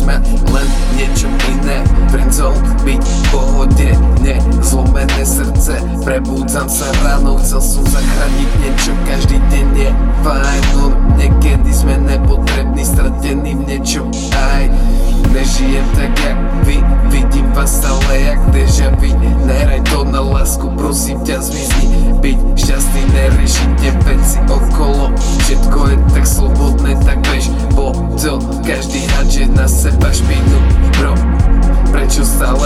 jsme len něčem jiné. Vrncel, byť v pohodě, ne zlomené srdce. Prebudzám se ráno, chcel jsem zachránit niečo Každý den. je fajn, no někdy jsme nepotřební Stratení v niečom aj Nežijem tak jak vy, vidím vás stále jak deja vu. Nehraj to na lásku, prosím ťa zmizni. Byť šťastný, neřešit tě věci okolo. Všetko je tak slobodné.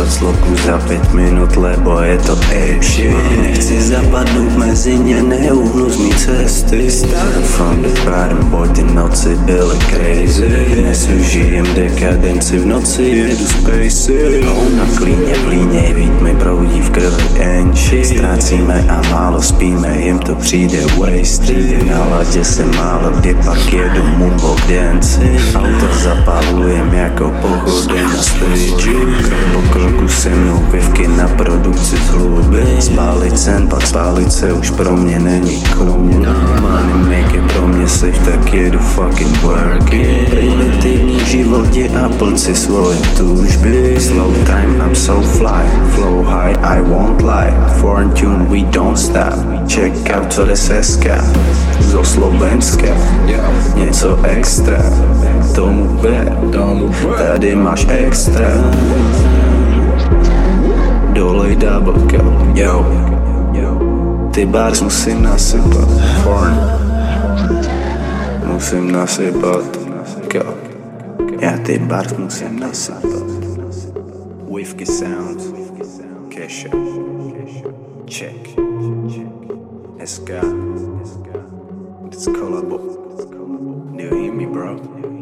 napsat sloku za pět minut, lebo je to shit Nechci zapadnout mezi ně, neuhnu z mý cesty. Started from the bottom, boy, ty noci byly crazy. Dnes už žijem dekadenci, v noci jedu spacey. Na klíně, v líně, vít mi proudí v krvi enči. Ztrácíme a málo spíme, jim to přijde wasted Na ladě se málo kdy pak jedu moonwalk danci Auto zapalujem jako pochody na stage Se mnou pivky na produkci z hluby. Spálit sen, pak spálit se už pro mě není cool. Money maker pro mě seš, tak jedu fucking working Primitivní život je a plci svoje tužby Slow time, I'm so fly. Flow high, I won't lie. Foreign tune, we don't stop. Check out, co jde seska Zo Slovenska. Něco extra. Tomu ver, tady máš extra Yo, te bodies don't say nothing about foreign. Don't say nothing about girl. Yeah, they bodies don't say nothing about wave que sounds, Kesha, check, SK, it's callable. Do you hear me, bro?